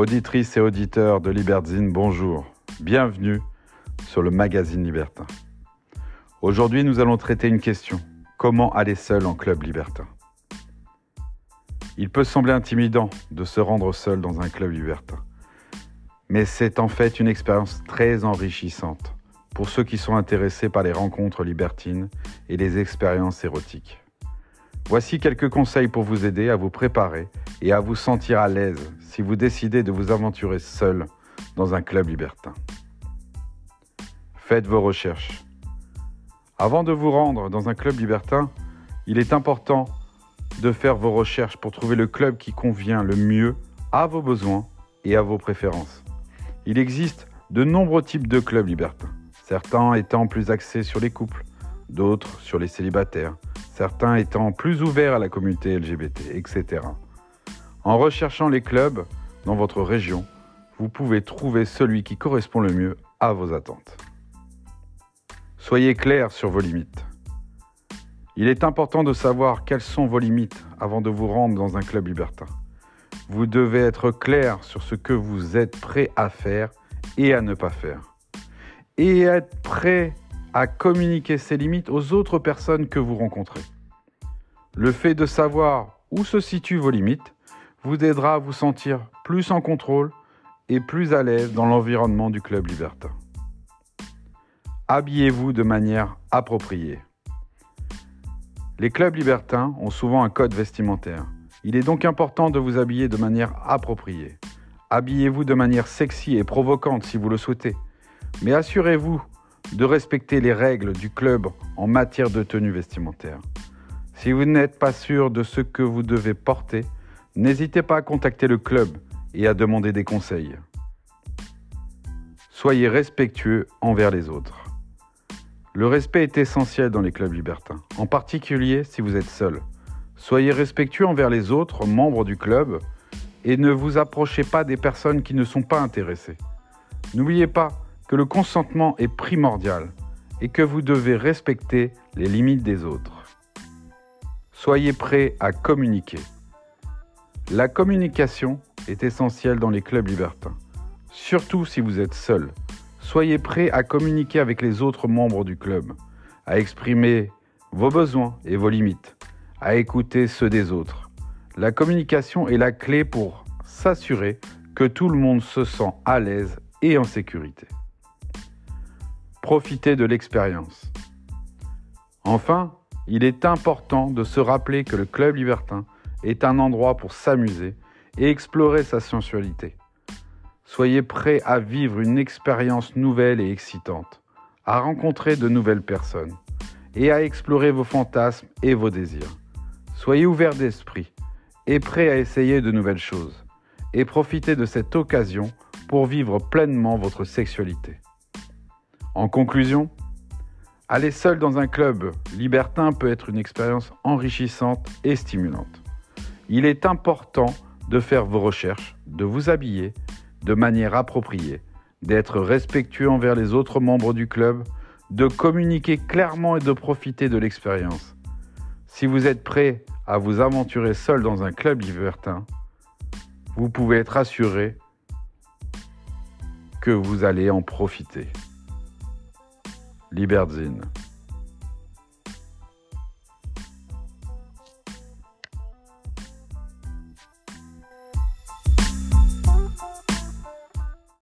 Auditrices et auditeurs de Libertine, bonjour. Bienvenue sur le magazine Libertin. Aujourd'hui, nous allons traiter une question. Comment aller seul en club libertin? Il peut sembler intimidant de se rendre seul dans un club libertin. Mais c'est en fait une expérience très enrichissante pour ceux qui sont intéressés par les rencontres libertines et les expériences érotiques. Voici quelques conseils pour vous aider à vous préparer et à vous sentir à l'aise si vous décidez de vous aventurer seul dans un club libertin. Faites vos recherches. Avant de vous rendre dans un club libertin, il est important de faire vos recherches pour trouver le club qui convient le mieux à vos besoins et à vos préférences. Il existe de nombreux types de clubs libertins, certains étant plus axés sur les couples, d'autres sur les célibataires, certains étant plus ouverts à la communauté LGBT, etc. En recherchant les clubs dans votre région, vous pouvez trouver celui qui correspond le mieux à vos attentes. Soyez clair sur vos limites. Il est important de savoir quelles sont vos limites avant de vous rendre dans un club libertin. Vous devez être clair sur ce que vous êtes prêt à faire et à ne pas faire. Et être prêt à communiquer ces limites aux autres personnes que vous rencontrez. Le fait de savoir où se situent vos limites vous aidera à vous sentir plus en contrôle et plus à l'aise dans l'environnement du club libertin. Habillez-vous de manière appropriée. Les clubs libertins ont souvent un code vestimentaire. Il est donc important de vous habiller de manière appropriée. Habillez-vous de manière sexy et provocante si vous le souhaitez. Mais assurez-vous de respecter les règles du club en matière de tenue vestimentaire. Si vous n'êtes pas sûr de ce que vous devez porter, n'hésitez pas à contacter le club et à demander des conseils. Soyez respectueux envers les autres. Le respect est essentiel dans les clubs libertins, en particulier si vous êtes seul. Soyez respectueux envers les autres membres du club et ne vous approchez pas des personnes qui ne sont pas intéressées. N'oubliez pas que le consentement est primordial et que vous devez respecter les limites des autres. Soyez prêt à communiquer. La communication est essentielle dans les clubs libertins, surtout si vous êtes seul. Soyez prêt à communiquer avec les autres membres du club, à exprimer vos besoins et vos limites, à écouter ceux des autres. La communication est la clé pour s'assurer que tout le monde se sent à l'aise et en sécurité. Profitez de l'expérience. Enfin, il est important de se rappeler que le club libertin est un endroit pour s'amuser et explorer sa sensualité. Soyez prêt à vivre une expérience nouvelle et excitante, à rencontrer de nouvelles personnes et à explorer vos fantasmes et vos désirs. Soyez ouvert d'esprit et prêt à essayer de nouvelles choses et profitez de cette occasion pour vivre pleinement votre sexualité. En conclusion, aller seul dans un club libertin peut être une expérience enrichissante et stimulante. Il est important de faire vos recherches, de vous habiller de manière appropriée, d'être respectueux envers les autres membres du club, de communiquer clairement et de profiter de l'expérience. Si vous êtes prêt à vous aventurer seul dans un club libertin, vous pouvez être assuré que vous allez en profiter. Libertzine.